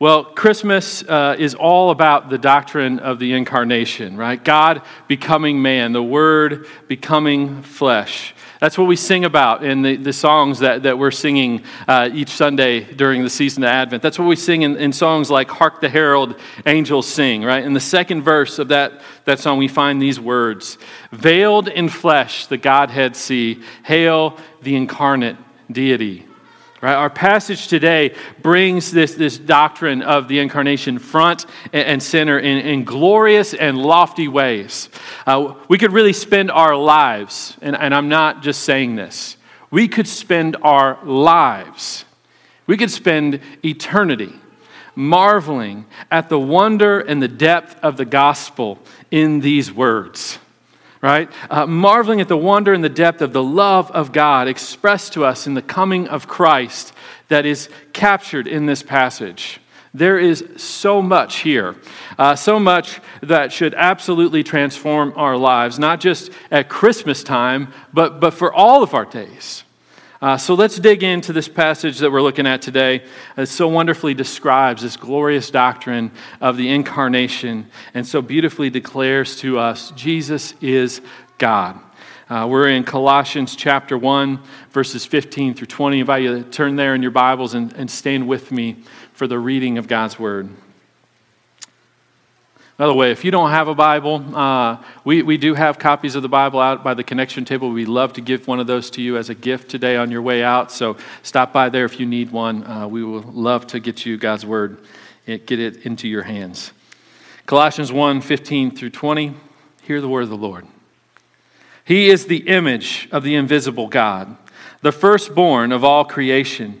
Well, Christmas uh, is all about the doctrine of the incarnation, right? God becoming man, the Word becoming flesh. That's what we sing about in the, the songs that, that we're singing uh, each Sunday during the season of Advent. That's what we sing in, in songs like Hark the Herald Angels Sing, right? In the second verse of that, that song, we find these words Veiled in flesh, the Godhead see, hail the incarnate deity. Right? Our passage today brings this, this doctrine of the incarnation front and center in, in glorious and lofty ways. Uh, we could really spend our lives, and, and I'm not just saying this, we could spend our lives, we could spend eternity marveling at the wonder and the depth of the gospel in these words right? Uh, marveling at the wonder and the depth of the love of God expressed to us in the coming of Christ that is captured in this passage. There is so much here, uh, so much that should absolutely transform our lives, not just at Christmas time, but, but for all of our days. Uh, so let's dig into this passage that we're looking at today. It so wonderfully describes this glorious doctrine of the incarnation and so beautifully declares to us Jesus is God. Uh, we're in Colossians chapter 1, verses 15 through 20. I invite you to turn there in your Bibles and, and stand with me for the reading of God's Word. By the way, if you don't have a Bible, uh, we, we do have copies of the Bible out by the connection table. We'd love to give one of those to you as a gift today on your way out. So stop by there if you need one. Uh, we will love to get you God's Word, get it into your hands. Colossians 1 15 through 20. Hear the word of the Lord. He is the image of the invisible God the firstborn of all creation.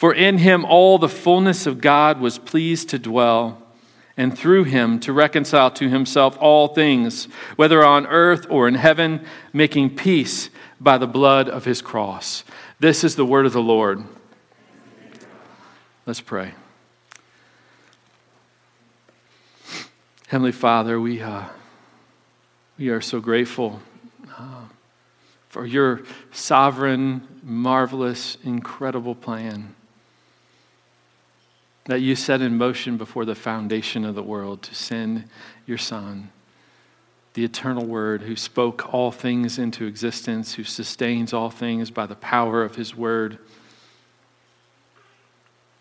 For in him all the fullness of God was pleased to dwell, and through him to reconcile to himself all things, whether on earth or in heaven, making peace by the blood of his cross. This is the word of the Lord. Let's pray. Heavenly Father, we, uh, we are so grateful uh, for your sovereign, marvelous, incredible plan that you set in motion before the foundation of the world to send your Son, the eternal Word, who spoke all things into existence, who sustains all things by the power of His Word,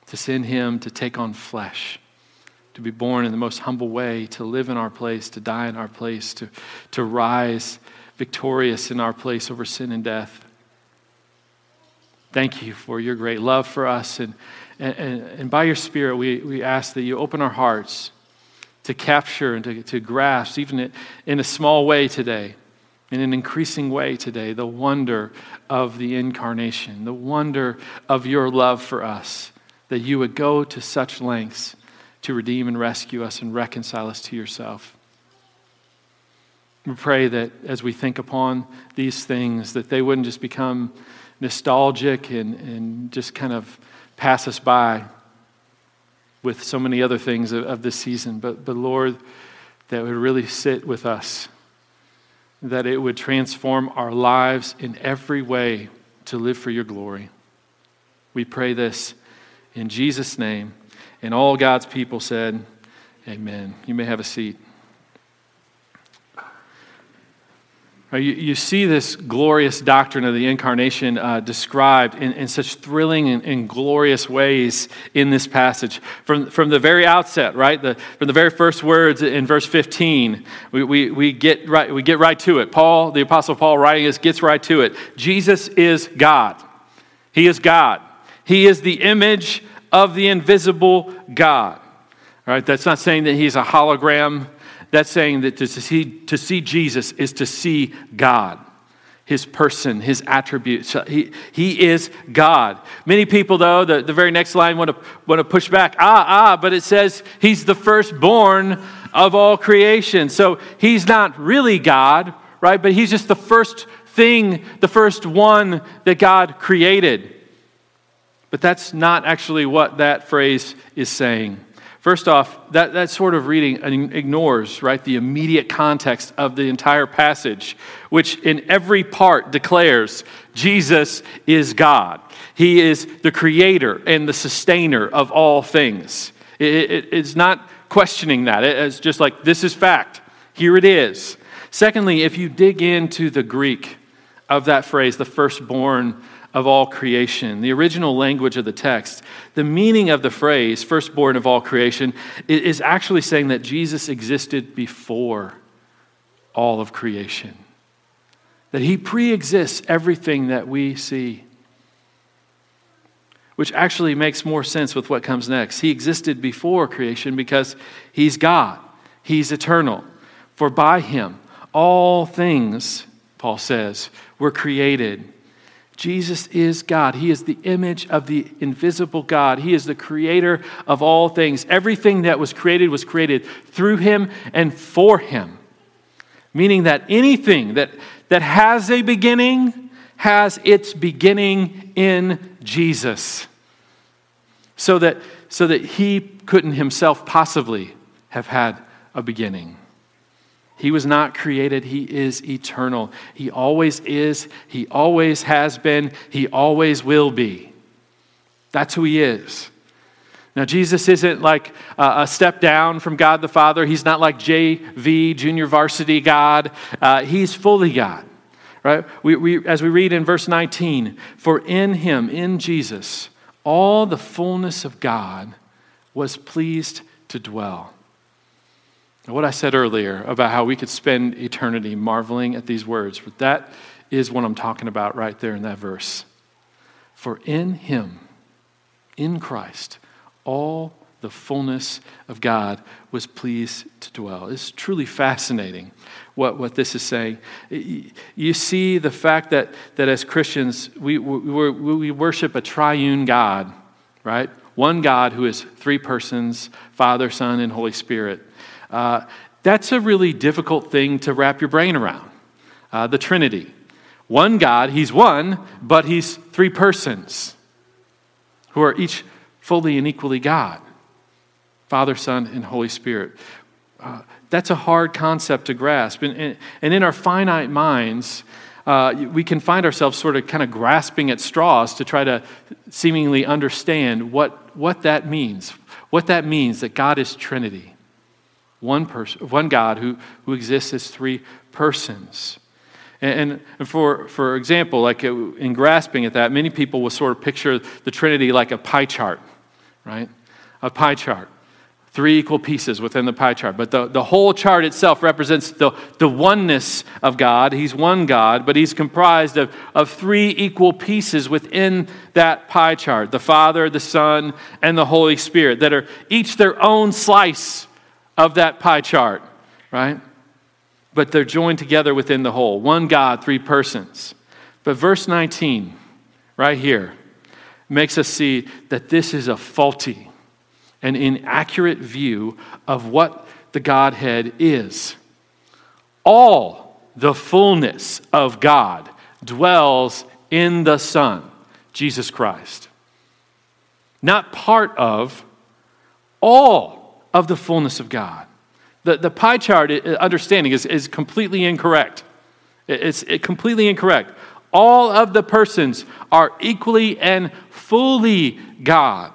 to send Him to take on flesh. To be born in the most humble way, to live in our place, to die in our place, to, to rise victorious in our place over sin and death. Thank you for your great love for us and, and, and, by your Spirit, we, we ask that you open our hearts to capture and to, to grasp, even in a small way today, in an increasing way today, the wonder of the incarnation, the wonder of your love for us, that you would go to such lengths to redeem and rescue us and reconcile us to yourself. We pray that as we think upon these things, that they wouldn't just become nostalgic and, and just kind of pass us by with so many other things of, of this season, but, but Lord, that would really sit with us, that it would transform our lives in every way to live for your glory. We pray this in Jesus' name. And all God's people said, Amen. You may have a seat. You, you see this glorious doctrine of the incarnation uh, described in, in such thrilling and, and, glorious ways in this passage. From, from the very outset, right? The, from the very first words in verse 15, we, we, we, get right, we get right to it. Paul, the Apostle Paul, writing this, gets right to it. Jesus is God. He is God. He is the image of the invisible God. All right, that's not saying that he's a hologram that's saying that to see, to see Jesus is to see God. his person, his attributes. He, he is God. Many people, though, the, the very next line want to, want to push back. Ah, ah, but it says he's the firstborn of all creation. So he's not really God, right? But he's just the first thing, the first one that God created. But that's not actually what that phrase is saying. First off, that, that sort of reading ignores, right, the immediate context of the entire passage, which in every part declares Jesus is God. He is the creator and the sustainer of all things. It, it, it's not questioning that. It's just like, this is fact. Here it is. Secondly, if you dig into the Greek of that phrase, the firstborn of all creation, the original language of the text, the meaning of the phrase, firstborn of all creation, is actually saying that Jesus existed before all of creation, that he pre exists everything that we see. Which actually makes more sense with what comes next. He existed before creation because he's God, he's eternal. For by him, all things, Paul says, were created Jesus is God. He is the image of the invisible God. He is the creator of all things. Everything that was created was created through him and for him. Meaning that anything that, that has a beginning has its beginning in Jesus. So that, so that he couldn't himself possibly have had a beginning. He was not created, He is eternal. He always is, He always has been, He always will be. That's who He is. Now, Jesus isn't like a step down from God the Father. He's not like JV, junior varsity God. Uh, he's fully God, right? We, we, as we read in verse 19, for in Him, in Jesus, all the fullness of God was pleased to dwell what I said earlier about how we could spend eternity marveling at these words, but that is what I'm talking about right there in that verse. For in him, in Christ, all the fullness of God was pleased to dwell. It's truly fascinating what, what this is saying. You see the fact that, that as Christians, we, we, we worship a triune God, right? One God who is three persons Father, Son, and Holy Spirit. Uh, that's a really difficult thing to wrap your brain around. Uh, the Trinity. One God, He's one, but He's three persons who are each fully and equally God Father, Son, and Holy Spirit. Uh, that's a hard concept to grasp. And, and, in our finite minds, uh, we can find ourselves sort of kind of grasping at straws to try to seemingly understand what, what that means. What that means that God is Trinity one person, one God who, who exists as three persons. And, and for, for example, like uh, in grasping at that, many people will sort of picture the Trinity like a pie chart, right? A pie chart. Three equal pieces within the pie chart. But the, the whole chart itself represents the, the oneness of God. He's one God, but he's comprised of, of three equal pieces within that pie chart the Father, the Son, and the Holy Spirit that are each their own slice of that pie chart, right? But they're joined together within the whole. One God, three persons. But verse 19, right here, makes us see that this is a faulty and inaccurate view of what the Godhead is. All the fullness of God dwells in the Son, Jesus Christ. Not part of, all of the fullness of God. The, the pie chart understanding is, is completely incorrect. It's completely incorrect. All of the persons are equally and fully God.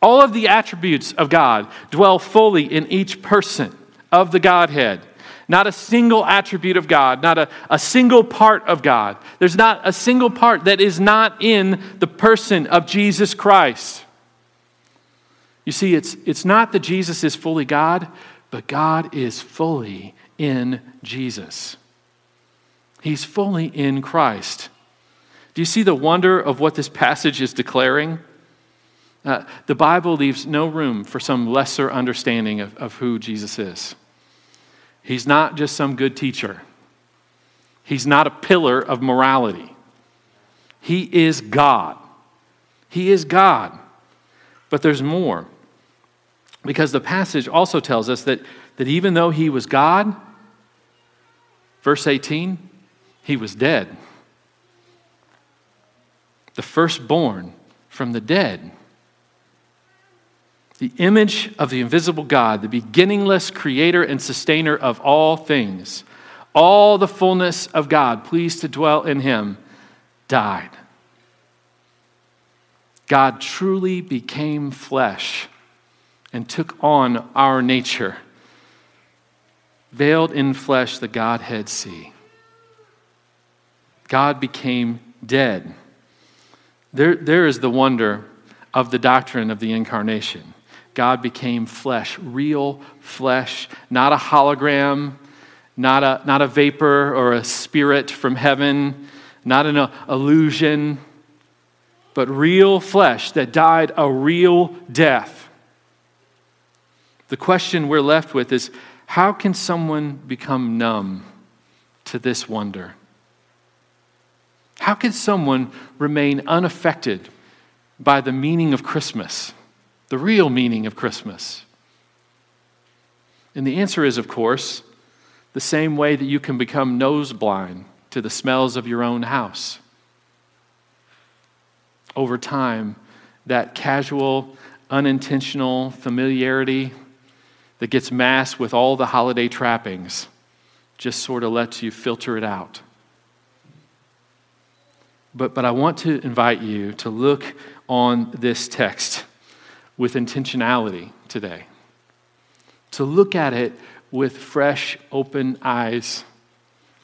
All of the attributes of God dwell fully in each person of the Godhead. Not a single attribute of God, not a, a single part of God. There's not a single part that is not in the person of Jesus Christ. You see, it's, it's not that Jesus is fully God, but God is fully in Jesus. He's fully in Christ. Do you see the wonder of what this passage is declaring? Uh, the Bible leaves no room for some lesser understanding of, of who Jesus is. He's not just some good teacher, He's not a pillar of morality. He is God. He is God. But there's more. Because the passage also tells us that, that even though he was God, verse 18, he was dead. The firstborn from the dead. The image of the invisible God, the beginningless creator and sustainer of all things, all the fullness of God, pleased to dwell in him, died. God truly became flesh and took on our nature, veiled in flesh the Godhead see. God became dead. There, there is the wonder of the doctrine of the incarnation. God became flesh, real flesh, not a hologram, not a, not a vapor or a spirit from heaven, not an illusion, but real flesh that died a real death. The question we're left with is how can someone become numb to this wonder? How can someone remain unaffected by the meaning of Christmas, the real meaning of Christmas? And the answer is, of course, the same way that you can become nose blind to the smells of your own house. Over time, that casual, unintentional familiarity that gets masked with all the holiday trappings just sort of lets you filter it out. But, but I want to invite you to look on this text with intentionality today, to look at it with fresh, open eyes,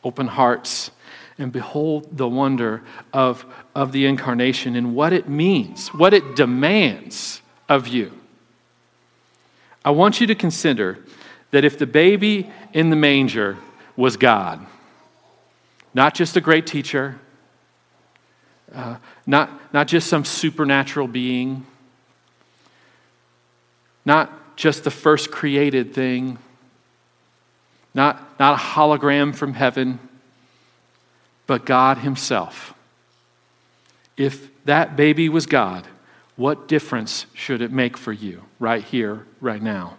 open hearts, and behold the wonder of, of the incarnation and what it means, what it demands of you. I want you to consider that if the baby in the manger was God, not just a great teacher, uh, not, not just some supernatural being, not just the first created thing, not, not a hologram from heaven, but God Himself. If that baby was God, what difference should it make for you right here, right now?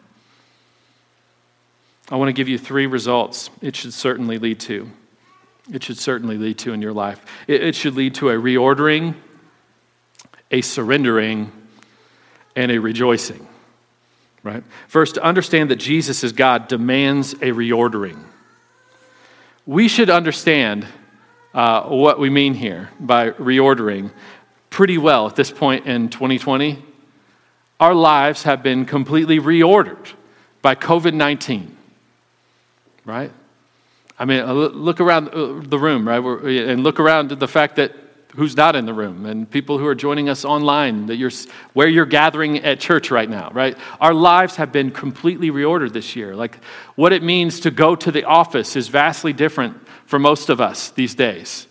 I want to give you three results it should certainly lead to it should certainly lead to in your life. It, it should lead to a reordering, a surrendering, and a rejoicing. Right? First, to understand that Jesus is God demands a reordering. We should understand uh, what we mean here by reordering pretty well at this point in 2020. Our lives have been completely reordered by COVID 19, right? I mean, uh, look around uh, the room, right? And look around at the fact that who's not in the room and people who are joining us online, that you're, where you're gathering at church right now, right? Our lives have been completely reordered this year. Like what it means to go to the office is vastly different for most of us these days.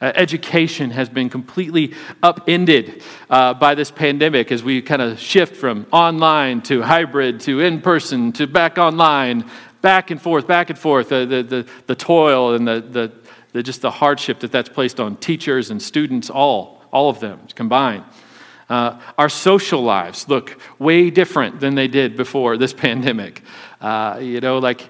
Uh, education has been completely upended uh, by this pandemic as we kind of shift from online to hybrid to in person to back online back and forth, back and forth, uh, the, the, the toil and the, the, the, just the hardship that that's placed on teachers and students, all, all of them combined. Uh, our social lives look way different than they did before this pandemic. Uh, you know, like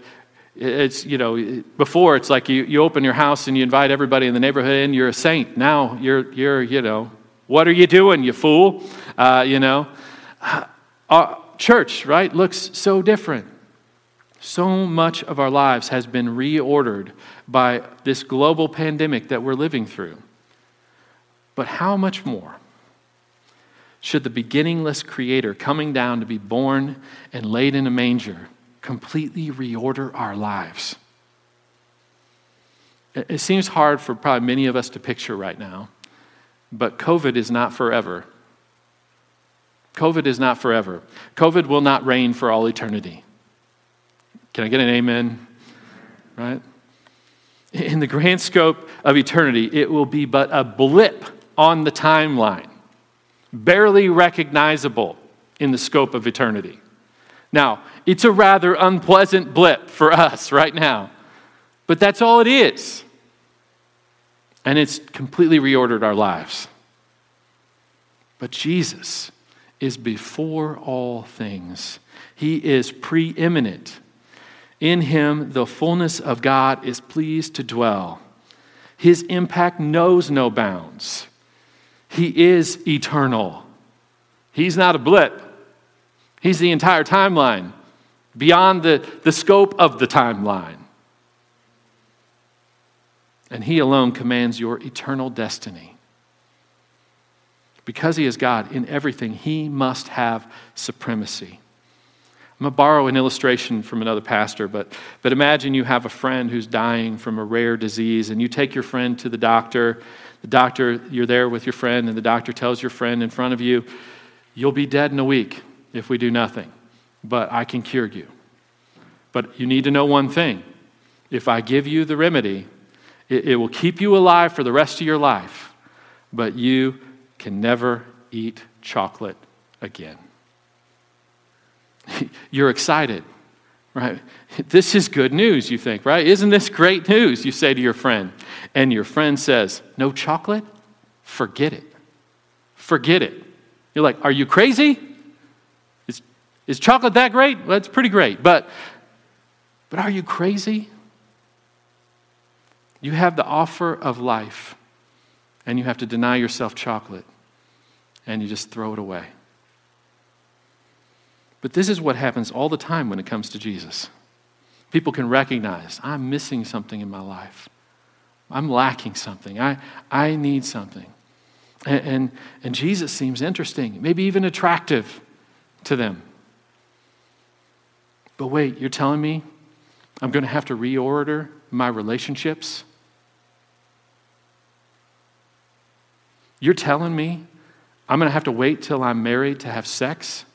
it's, you know, before it's like you, you open your house and you invite everybody in the neighborhood in, you're a saint. Now you're, you're you know, what are you doing, you fool? Uh, you know, our church, right, looks so different. So much of our lives has been reordered by this global pandemic that we're living through. But how much more should the beginningless Creator coming down to be born and laid in a manger completely reorder our lives? It seems hard for probably many of us to picture right now, but COVID is not forever. COVID is not forever. COVID will not reign for all eternity. Can I get an amen? Right? In the grand scope of eternity, it will be but a blip on the timeline, barely recognizable in the scope of eternity. Now, it's a rather unpleasant blip for us right now, but that's all it is. and it's completely reordered our lives. But Jesus is before all things, He is preeminent. In Him, the fullness of God is pleased to dwell. His impact knows no bounds. He is eternal. He's not a blip, He's the entire timeline, beyond the, the scope of the timeline. And He alone commands your eternal destiny. Because He is God in everything, He must have supremacy. I'm going to borrow an illustration from another pastor, but, but imagine you have a friend who's dying from a rare disease, and you take your friend to the doctor. The doctor, you're there with your friend, and the doctor tells your friend in front of you, You'll be dead in a week if we do nothing, but I can cure you. But you need to know one thing if I give you the remedy, it, it will keep you alive for the rest of your life, but you can never eat chocolate again. You're excited, right? This is good news, you think, right? Isn't this great news? You say to your friend. And your friend says, No chocolate? Forget it. Forget it. You're like, Are you crazy? Is, chocolate that great? Well, it's pretty great. But, but are you crazy? You have the offer of life, and you have to deny yourself chocolate, and you just throw it away. But this is what happens all the time when it comes to Jesus. People can recognize I'm missing something in my life. I'm lacking something. I, I need something. And, and, and Jesus seems interesting, maybe even attractive to them. But wait, you're telling me I'm going to have to reorder my relationships? You're telling me I'm going to have to wait till I'm married to have sex?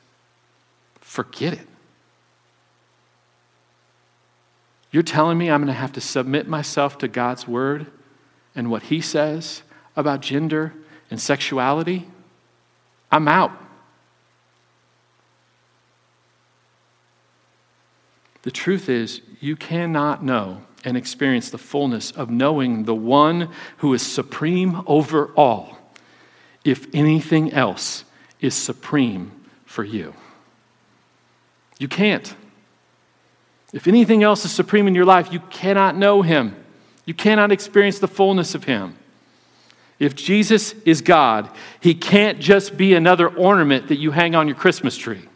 Forget it. You're telling me I'm going to have to submit myself to God's word and what He says about gender and sexuality? I'm out. The truth is, you cannot know and experience the fullness of knowing the one who is supreme over all if anything else is supreme for you. You can't. If anything else is supreme in your life, you cannot know him. You cannot experience the fullness of him. If Jesus is God, he can't just be another ornament that you hang on your Christmas tree.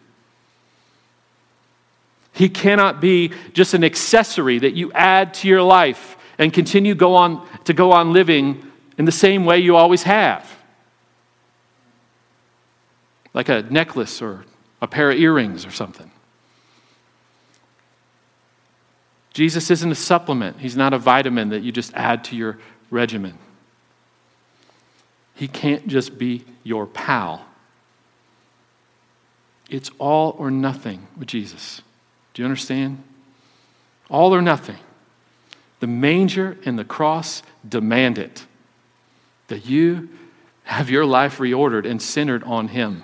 He cannot be just an accessory that you add to your life and continue go on, to go on living in the same way you always have. Like a necklace or a pair of earrings or something. Jesus isn't a supplement, He's not a vitamin that you just add to your regimen. He can't just be your pal. It's all or nothing with Jesus. Do you understand? All or nothing. The manger and the cross demand it that you have your life reordered and centered on Him.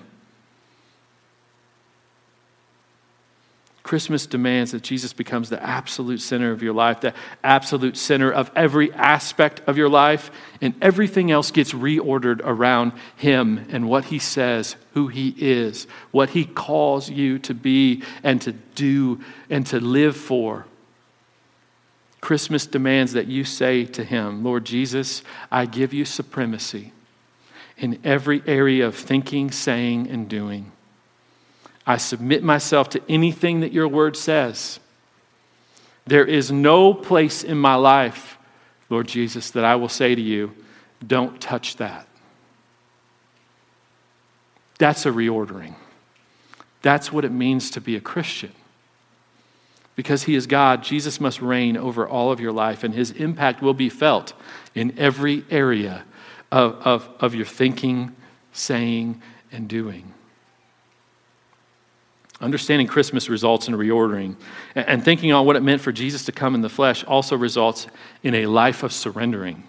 Christmas demands that Jesus becomes the absolute center of your life, the absolute center of every aspect of your life, and everything else gets reordered around Him and what He says, who He is, what He calls you to be and to do and to live for. Christmas demands that you say to Him, Lord Jesus, I give you supremacy in every area of thinking, saying, and doing. I submit myself to anything that your word says. There is no place in my life, Lord Jesus, that I will say to you, don't touch that. That's a reordering. That's what it means to be a Christian. Because he is God, Jesus must reign over all of your life, and his impact will be felt in every area of, of, of your thinking, saying, and doing. Understanding Christmas results in reordering. And thinking on what it meant for Jesus to come in the flesh also results in a life of surrendering.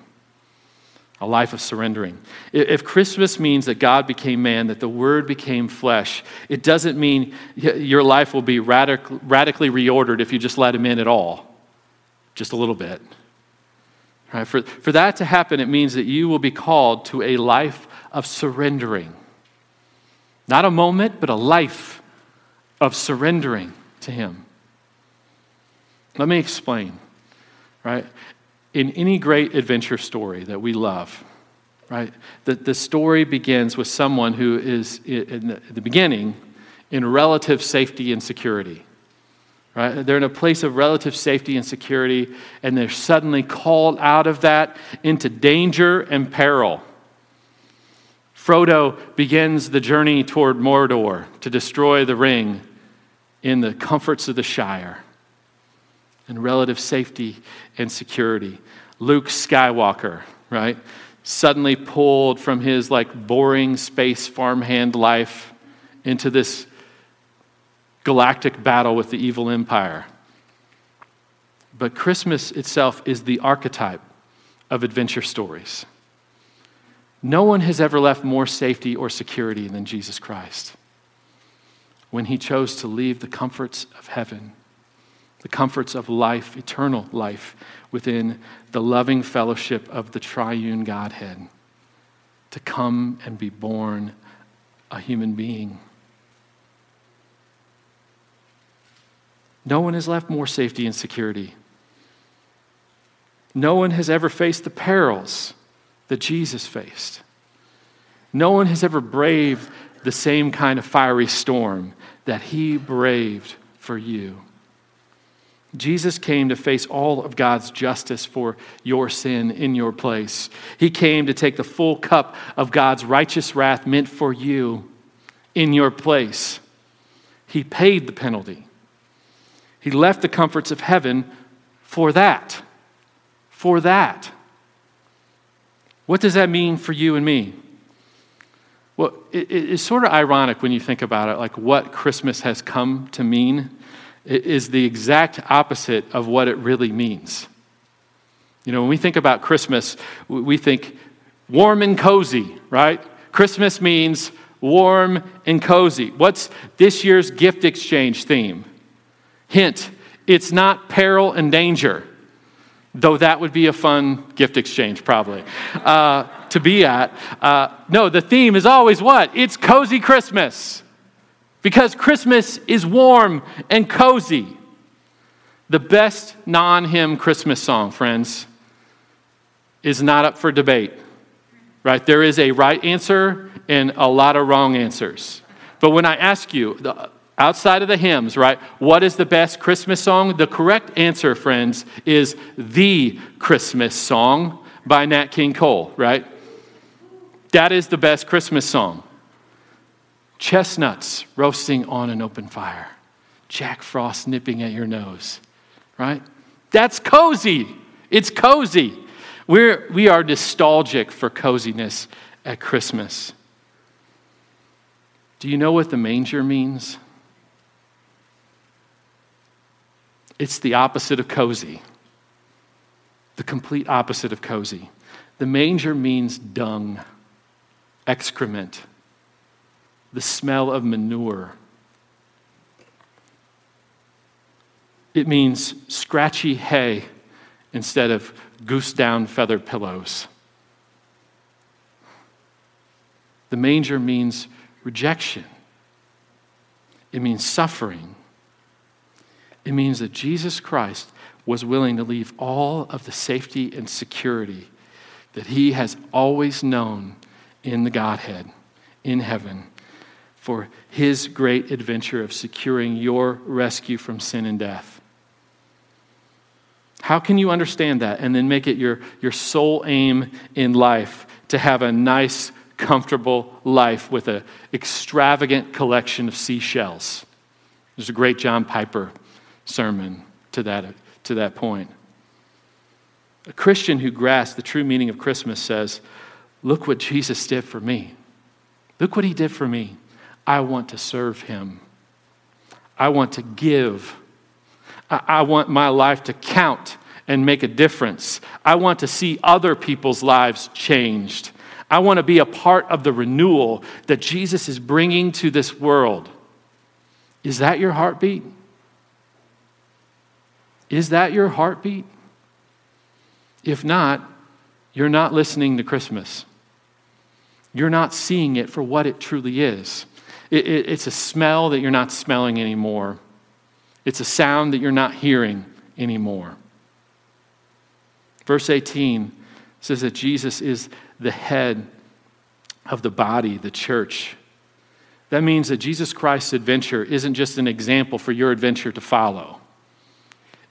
A life of surrendering. If Christmas means that God became man, that the Word became flesh, it doesn't mean your life will be radic- radically reordered if you just let Him in at all, just a little bit. For, for that to happen, it means that you will be called to a life of surrendering. Not a moment, but a life of surrendering to Him. Let me explain, right? In any great adventure story that we love, right, the, the story begins with someone who is, in the beginning, in relative safety and security. Right? They're in a place of relative safety and security, and they're suddenly called out of that into danger and peril. Frodo begins the journey toward Mordor to destroy the ring in the comforts of the Shire and relative safety and security. Luke Skywalker, right? Suddenly pulled from his like boring space farmhand life into this galactic battle with the evil empire. But Christmas itself is the archetype of adventure stories. No one has ever left more safety or security than Jesus Christ when he chose to leave the comforts of heaven, the comforts of life, eternal life, within the loving fellowship of the triune Godhead, to come and be born a human being. No one has left more safety and security. No one has ever faced the perils that Jesus faced. No one has ever braved the same kind of fiery storm that he braved for you. Jesus came to face all of God's justice for your sin in your place. He came to take the full cup of God's righteous wrath meant for you in your place. He paid the penalty. He left the comforts of heaven for that. For that. What does that mean for you and me? Well, it, it's sort of ironic when you think about it, like what Christmas has come to mean is the exact opposite of what it really means. You know, when we think about Christmas, we think warm and cozy, right? Christmas means warm and cozy. What's this year's gift exchange theme? Hint, it's not peril and danger, though that would be a fun gift exchange, probably, uh, to be at. Uh, no, the theme is always what? It's cozy Christmas. Because Christmas is warm and cozy. The best non hymn Christmas song, friends, is not up for debate. Right? There is a right answer and a lot of wrong answers. But when I ask you, the, outside of the hymns, right? What is the best Christmas song? The correct answer, friends, is The Christmas Song by Nat King Cole, right? That is the best Christmas song. Chestnuts roasting on an open fire, Jack Frost nipping at your nose, right? That's cozy. It's cozy. We're, we are nostalgic for coziness at Christmas. Do you know what the manger means? It's the opposite of cozy, the complete opposite of cozy. The manger means dung, excrement, the smell of manure. It means scratchy hay instead of goose down feather pillows. The manger means rejection, it means suffering. It means that Jesus Christ was willing to leave all of the safety and security that he has always known in the Godhead, in heaven, for his great adventure of securing your rescue from sin and death. How can you understand that and then make it your, your sole aim in life to have a nice, comfortable life with an extravagant collection of seashells? There's a great John Piper sermon to that, to that point. A Christian who grasps the true meaning of Christmas says, Look what Jesus did for me. Look what he did for me. I want to serve him. I want to give. I, want my life to count and make a difference. I want to see other people's lives changed. I want to be a part of the renewal that Jesus is bringing to this world. Is that your heartbeat? Is that your heartbeat? If not, you're not listening to Christmas. You're not seeing it for what it truly is. It, it, it's a smell that you're not smelling anymore, it's a sound that you're not hearing anymore. Verse 18 says that Jesus is the head of the body, the church. That means that Jesus Christ's adventure isn't just an example for your adventure to follow.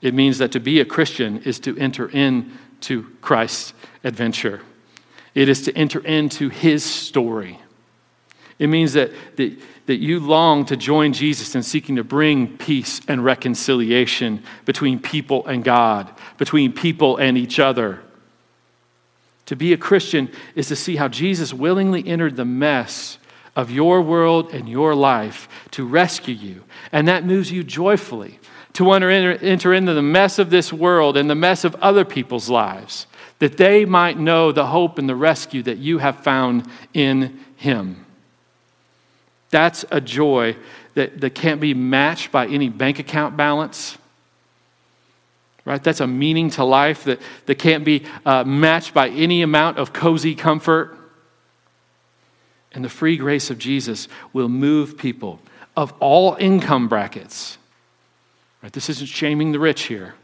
It means that to be a Christian is to enter into Christ's adventure. It is to enter into his story. It means that, that, that you long to join Jesus in seeking to bring peace and reconciliation between people and God, between people and each other. To be a Christian is to see how Jesus willingly entered the mess of your world and your life to rescue you. And that moves you joyfully to enter, enter into the mess of this world and the mess of other people's lives, that they might know the hope and the rescue that you have found in Him. That's a joy that, that can't be matched by any bank account balance. Right? That's a meaning to life that, that can't be uh, matched by any amount of cozy comfort. And the free grace of Jesus will move people of all income brackets. Right? This isn't shaming the rich here.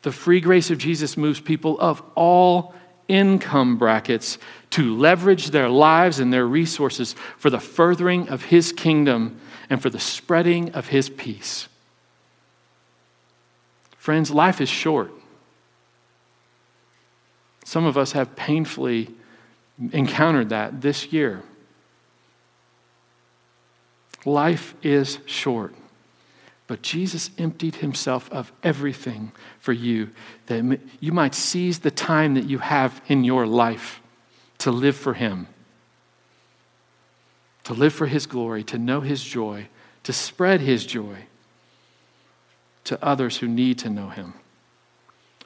The free grace of Jesus moves people of all income brackets to leverage their lives and their resources for the furthering of His kingdom and for the spreading of His peace. Friends, life is short. Some of us have painfully encountered that this year. Life is short. But Jesus emptied himself of everything for you, that you might seize the time that you have in your life to live for him, to live for his glory, to know his joy, to spread his joy to others who need to know him.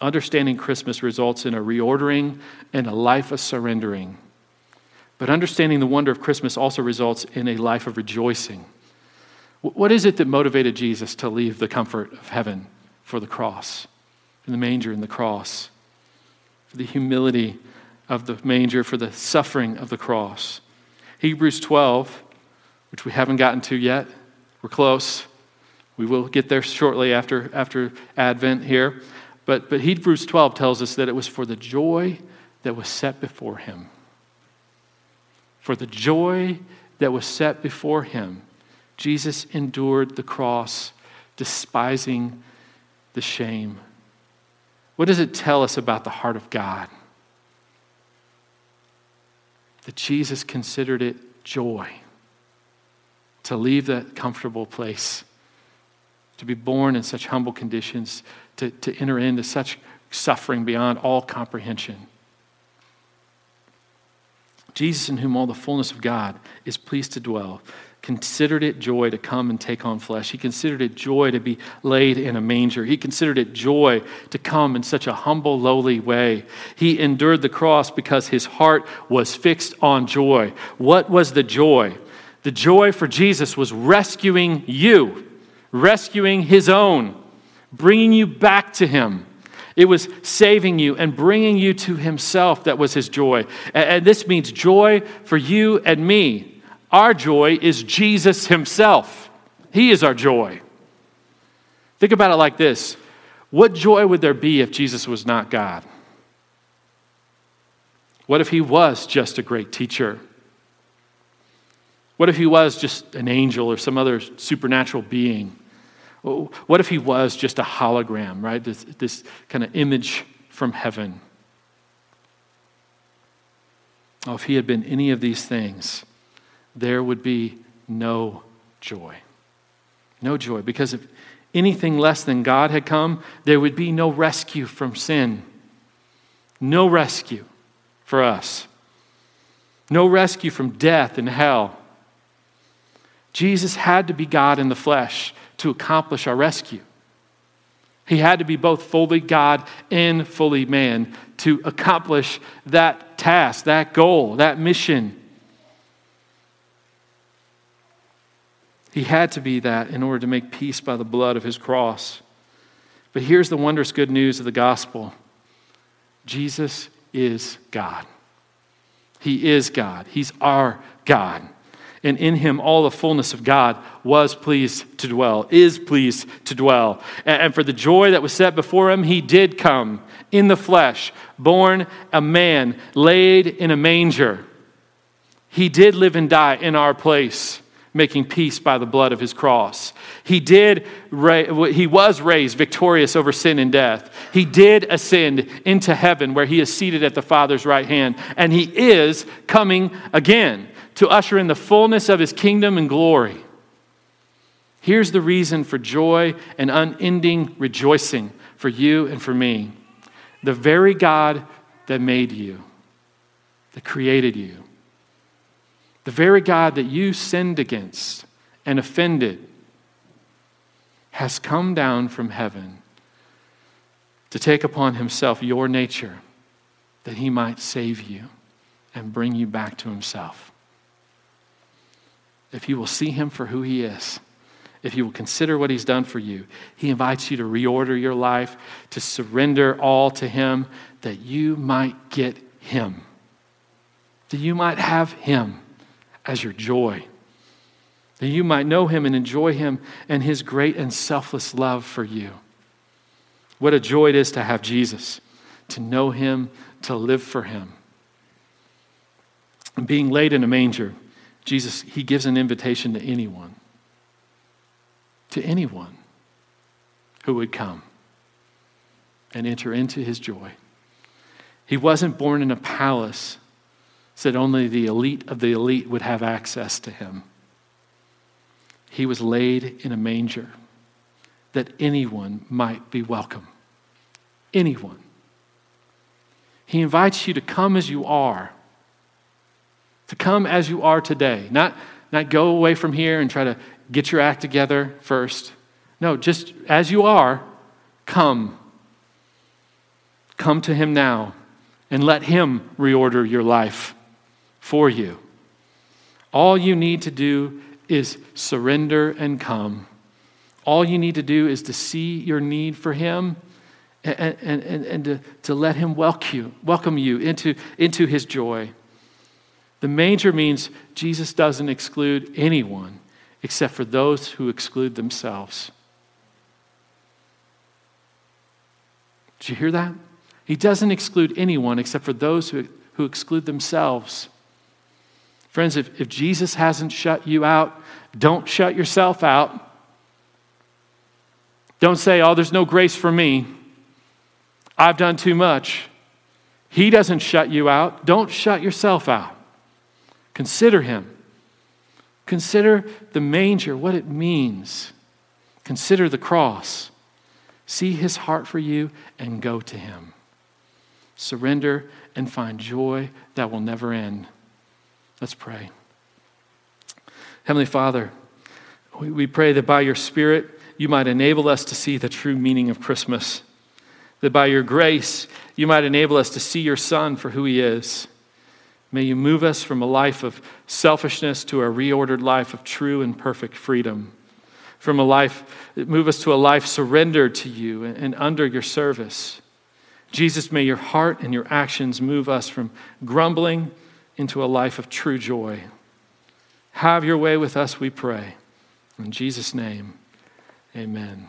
Understanding Christmas results in a reordering and a life of surrendering. But understanding the wonder of Christmas also results in a life of rejoicing. What is it that motivated Jesus to leave the comfort of heaven for the cross, for the manger and the cross, for the humility of the manger, for the suffering of the cross? Hebrews 12, which we haven't gotten to yet, we're close. We will get there shortly after, after Advent here. But, but Hebrews 12 tells us that it was for the joy that was set before him. For the joy that was set before him Jesus endured the cross, despising the shame. What does it tell us about the heart of God? That Jesus considered it joy to leave that comfortable place, to be born in such humble conditions, to, to enter into such suffering beyond all comprehension. Jesus, in whom all the fullness of God is pleased to dwell, considered it joy to come and take on flesh. He considered it joy to be laid in a manger. He considered it joy to come in such a humble, lowly way. He endured the cross because his heart was fixed on joy. What was the joy? The joy for Jesus was rescuing you, rescuing his own, bringing you back to him. It was saving you and bringing you to himself that was his joy. And this means joy for you and me our joy is Jesus Himself. He is our joy. Think about it like this What joy would there be if Jesus was not God? What if He was just a great teacher? What if He was just an angel or some other supernatural being? What if He was just a hologram, right? This, this kind of image from heaven. Oh, if He had been any of these things, there would be no joy. No joy. Because if anything less than God had come, there would be no rescue from sin. No rescue for us. No rescue from death and hell. Jesus had to be God in the flesh to accomplish our rescue. He had to be both fully God and fully man to accomplish that task, that goal, that mission. He had to be that in order to make peace by the blood of his cross. But here's the wondrous good news of the gospel Jesus is God. He is God. He's our God. And in him, all the fullness of God was pleased to dwell, is pleased to dwell. And for the joy that was set before him, he did come in the flesh, born a man, laid in a manger. He did live and die in our place making peace by the blood of his cross. He did he was raised victorious over sin and death. He did ascend into heaven where he is seated at the Father's right hand and he is coming again to usher in the fullness of his kingdom and glory. Here's the reason for joy and unending rejoicing for you and for me. The very God that made you, that created you, the very God that you sinned against and offended has come down from heaven to take upon himself your nature that he might save you and bring you back to himself. If you will see him for who he is, if you will consider what he's done for you, he invites you to reorder your life, to surrender all to him, that you might get him, that you might have him as your joy. That you might know him and enjoy him and his great and selfless love for you. What a joy it is to have Jesus, to know him, to live for him. And being laid in a manger, Jesus, he gives an invitation to anyone, to anyone who would come and enter into his joy. He wasn't born in a palace said only the elite of the elite would have access to him. He was laid in a manger that anyone might be welcome. Anyone. He invites you to come as you are, to come as you are today, not, not go away from here and try to get your act together first. No, just as you are, come. Come to Him now and let Him reorder your life for you. All you need to do is surrender and come. All you need to do is to see your need for Him and, and, and, and to, to let Him welcome you, welcome you into, into His joy. The manger means Jesus doesn't exclude anyone except for those who exclude themselves. Did you hear that? He doesn't exclude anyone except for those who, who exclude themselves. Friends, if, if Jesus hasn't shut you out, don't shut yourself out. Don't say, oh, there's no grace for me. I've done too much. He doesn't shut you out. Don't shut yourself out. Consider Him. Consider the manger, what it means. Consider the cross. See His heart for you and go to Him. Surrender and find joy that will never end. Let's pray. Heavenly Father, we, pray that by your Spirit, you might enable us to see the true meaning of Christmas. That by your grace, you might enable us to see your Son for who he is. May you move us from a life of selfishness to a reordered life of true and perfect freedom. From a life, move us to a life surrendered to you and under your service. Jesus, may your heart and your actions move us from grumbling into a life of true joy. Have your way with us, we pray. In Jesus' name, amen.